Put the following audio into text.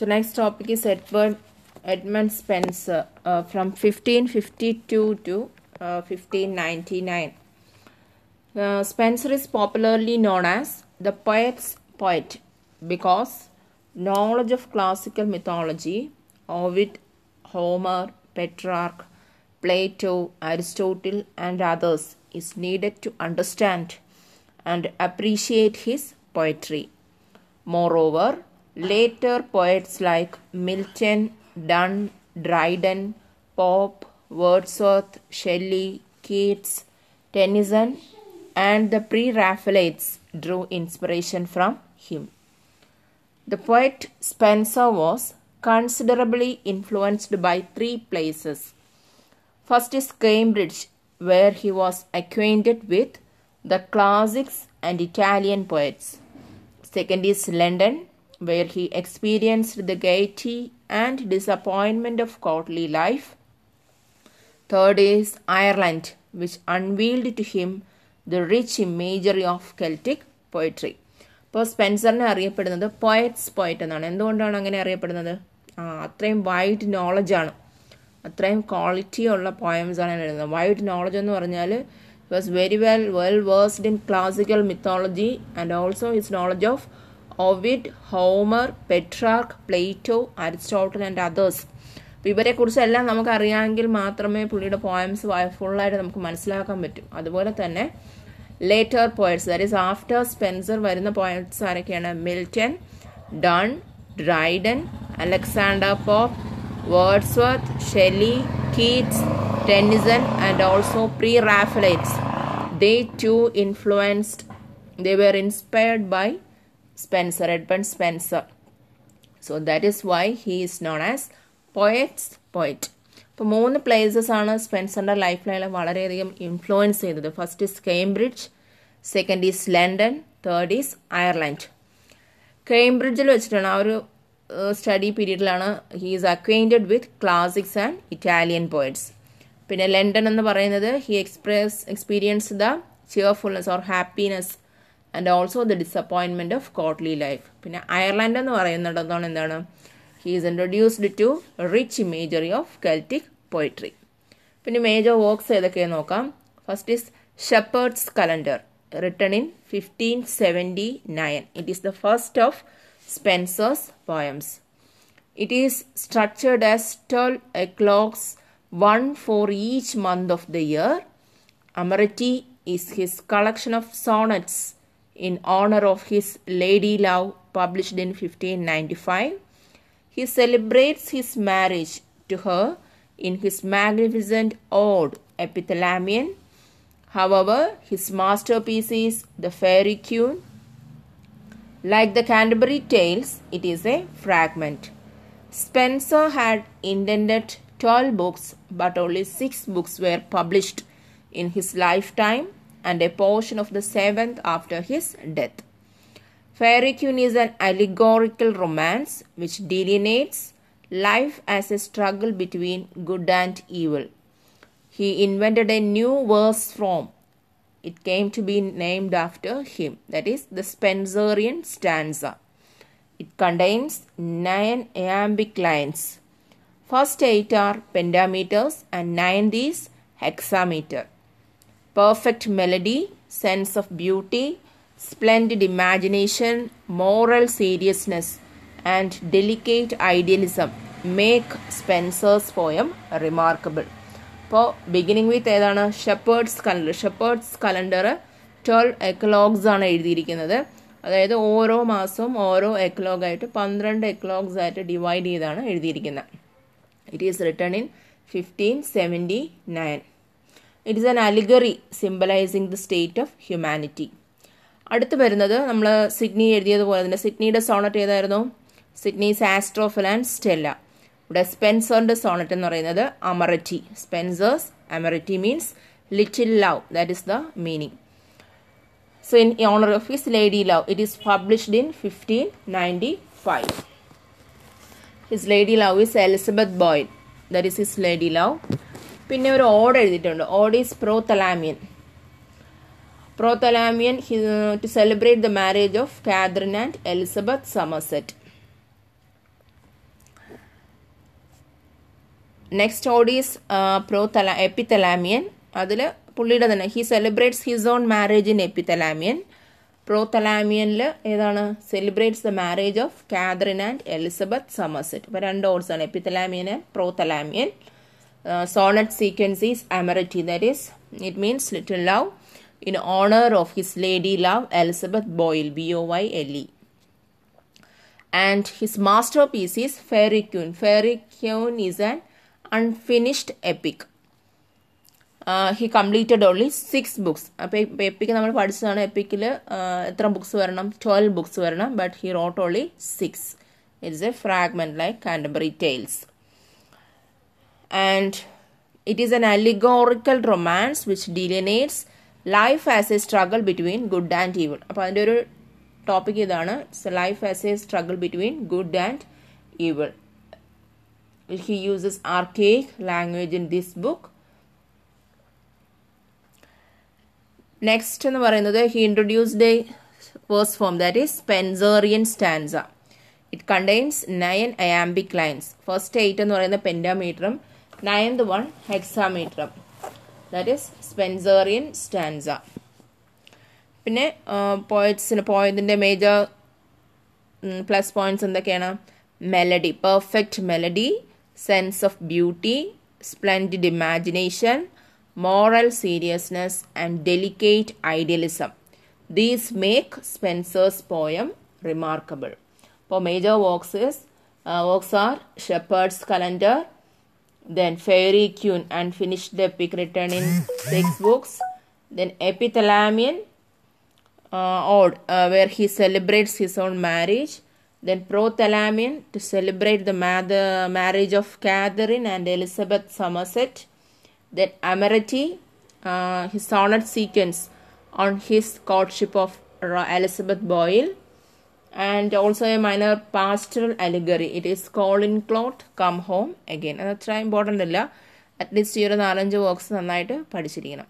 So next topic is Edward Edmund Spencer uh, from 1552 to uh, 1599. Uh, Spencer is popularly known as the poet's poet because knowledge of classical mythology, Ovid, Homer, Petrarch, Plato, Aristotle, and others is needed to understand and appreciate his poetry. Moreover, later poets like Milton, Donne, Dryden, Pope, Wordsworth, Shelley, Keats, Tennyson, and the pre Raphaelites drew inspiration from him. The poet Spencer was considerably influenced by three places. First is Cambridge, where he was acquainted with the classics and Italian poets. Second is London, where he experienced the gaiety and disappointment of courtly life. Third is Ireland, which unveiled to him the rich imagery of Celtic poetry. ഇപ്പോൾ സ്പെൻസറിനെ അറിയപ്പെടുന്നത് poets poet എന്നാണ് എന്തുകൊണ്ടാണ് അങ്ങനെ അറിയപ്പെടുന്നത് ആ അത്രയും wide നോളജാണ് അത്രയും quality ഉള്ള പോയംസാണ് എഴുതുന്നത് വൈഡ് നോളജ് എന്ന് പറഞ്ഞാൽ was very well well versed in classical mythology and also his knowledge of Ovid Homer Petrarch Plato Aristotle and others അപ്പോൾ ഇവരെക്കുറിച്ചെല്ലാം നമുക്ക് അറിയാമെങ്കിൽ മാത്രമേ പുള്ളിയുടെ പോയംസ് ഫുള്ളായിട്ട് നമുക്ക് മനസ്സിലാക്കാൻ പറ്റും. അതുപോലെ തന്നെ later poets that is after Spenser വരുന്ന പോയറ്റ്സ് ആരൊക്കെയാണ്? Milton Donne Dryden Alexander Pope Wordsworth Shelley Keats Tennyson and also pre Raphaelites they too influenced they were inspired by Spenser എഡ്ബൺ Spenser so that is why he is known as poet's poet ഇപ്പോൾ മൂന്ന് places ആണ് സ്പെൻസറിന്റെ life ലൈനിൽ വളരെയധികം influence ചെയ്തത്. First is Cambridge second is London third is Ireland കേംബ്രിഡ്ജിൽ വെച്ചിട്ടാണ് ആ ഒരു study പീരീഡിലാണ് he is acquainted with classics and Italian poets പിന്നെ ലണ്ടൻ എന്ന് പറയുന്നത് he express experience the cheerfulness or happiness and also the disappointment of courtly life പിന്നെ Ireland എന്ന് പറയുന്നിടത്തോളം എന്താണ്? He is introduced to rich imagery of Celtic poetry പിന്നെ major works ഏതൊക്കെയാണ് നോക്കാം? First is Shepherd's Calendar written in fifteen seventy nine it is the first of Spenser's poems it is structured as twelve eclogues one for each month of the year Amoretti is his collection of sonnets in honor of his lady love published in 1595 he celebrates his marriage to her in his magnificent ode epithalamion. However his masterpiece is the fairy queen like the canterbury tales it is a fragment. Spencer had intended 12 books but only 6 books were published in his lifetime and a portion of the seventh after his death. Fairy Queen is an allegorical romance which delineates life as a struggle between good and evil. He invented a new verse form. It came to be named after him, that is, the Spenserian stanza. It contains nine iambic lines. First eight are pentameters and ninth is hexameter perfect melody sense of beauty splendid imagination moral seriousness and delicate idealism make Spenser's poem remarkable ഇപ്പോൾ beginning with ഏതാണ്? Shepherd's Calendar Shepherd's Calendar twelve eclogues ആണ് എഴുതിയിരിക്കുന്നത്. അതായത് ഓരോ മാസവും ഓരോ എക്ലോഗ് ആയിട്ട് പന്ത്രണ്ട് എക്ലോഗ്സ് ആയിട്ട് ഡിവൈഡ് ചെയ്താണ് എഴുതിയിരിക്കുന്നത്. It is written in fifteen seventy nine it is an allegory symbolizing the state of humanity അടുത്ത് വരുന്നത് നമ്മൾ സിഡ്നി എഴുതിയതുപോലെ തന്നെ. സിഡ്നിയുടെ സോണറ്റ് ഏതായിരുന്നു? Sidney's Astrophel and Stella. ഇവിടെ സ്പെൻസറിന്റെ സോണറ്റ് എന്ന് പറയുന്നത് Amoretti Spenser's Amoretti means little love that is the meaning so in honour of his lady love it is published in fifteen ninety five his lady love is Elizabeth Boyd that is his lady love പിന്നെ ഒരു ode എഴുതിയിട്ടുണ്ട്. Ode is Prothalamion Prothalamion to celebrate the marriage of Katherine and Elizabeth Somerset next ode is Prothalamion Epithalamion അതിൽ പുള്ളിയുടെ തന്നെ he celebrates his own marriage in Epithalamion pro തലാമിയനിൽ ഏതാണ്? Celebrates the marriage of Katherine and Elizabeth Somerset ഇപ്പോൾ രണ്ട് ഓഡ്സാണ് Epithalamion Prothalamion Sonnet sequence is Amoretti that is it means little love in honour of his lady love Elizabeth Boyle B O Y L E and his masterpiece is Fairy Queen. Fairy Queen is an unfinished epic. Uh, he completed only six books അപ്പോൾ epic നമ്മൾ പഠിച്ചതാണ് എപ്പിക്കിൽ എത്ര books വരണം twelve books വരണം but he wrote only six it's a fragment like Canterbury Tales and it is an allegorical romance which delineates life as a struggle between good and evil അപ്പോൾ അതിന്റെ ഒരു topic ഇതാണ്. Life as a struggle between good and evil he uses archaic language in this book next എന്ന് പറയുന്നത് he introduced a verse form that is Spenserian stanza it contains nine iambic lines first eight എന്ന് പറയുന്ന പെൻഡാമീറ്ററും ninth one ഹെക്സാമീറ്ററും that is Spenserian stanza പിന്നെ പോയിറ്റ്സിന് പോയതിന്റെ major plus points എന്തൊക്കെയാണ്? Melody perfect melody sense of beauty splendid imagination moral seriousness and delicate idealism these make Spenser's poem remarkable അപ്പോൾ major works works are Shepherd's Calendar then Fairy Queen unfinished epic written in six books. Then Epithalamion uh, uh, where he celebrates his own marriage. Then Prothalamion to celebrate the, the marriage of Catherine and Elizabeth Somerset. Then Amarity, uh, his sonnet sequence on his courtship of Elizabeth Boyle. And also a minor pastoral allegory. It is Colin Clot Come Home Again. അത് അത്ര important അല്ല at least ഈ ഒരു നാലഞ്ച് works നന്നായിട്ട് പഠിച്ചിരിക്കണം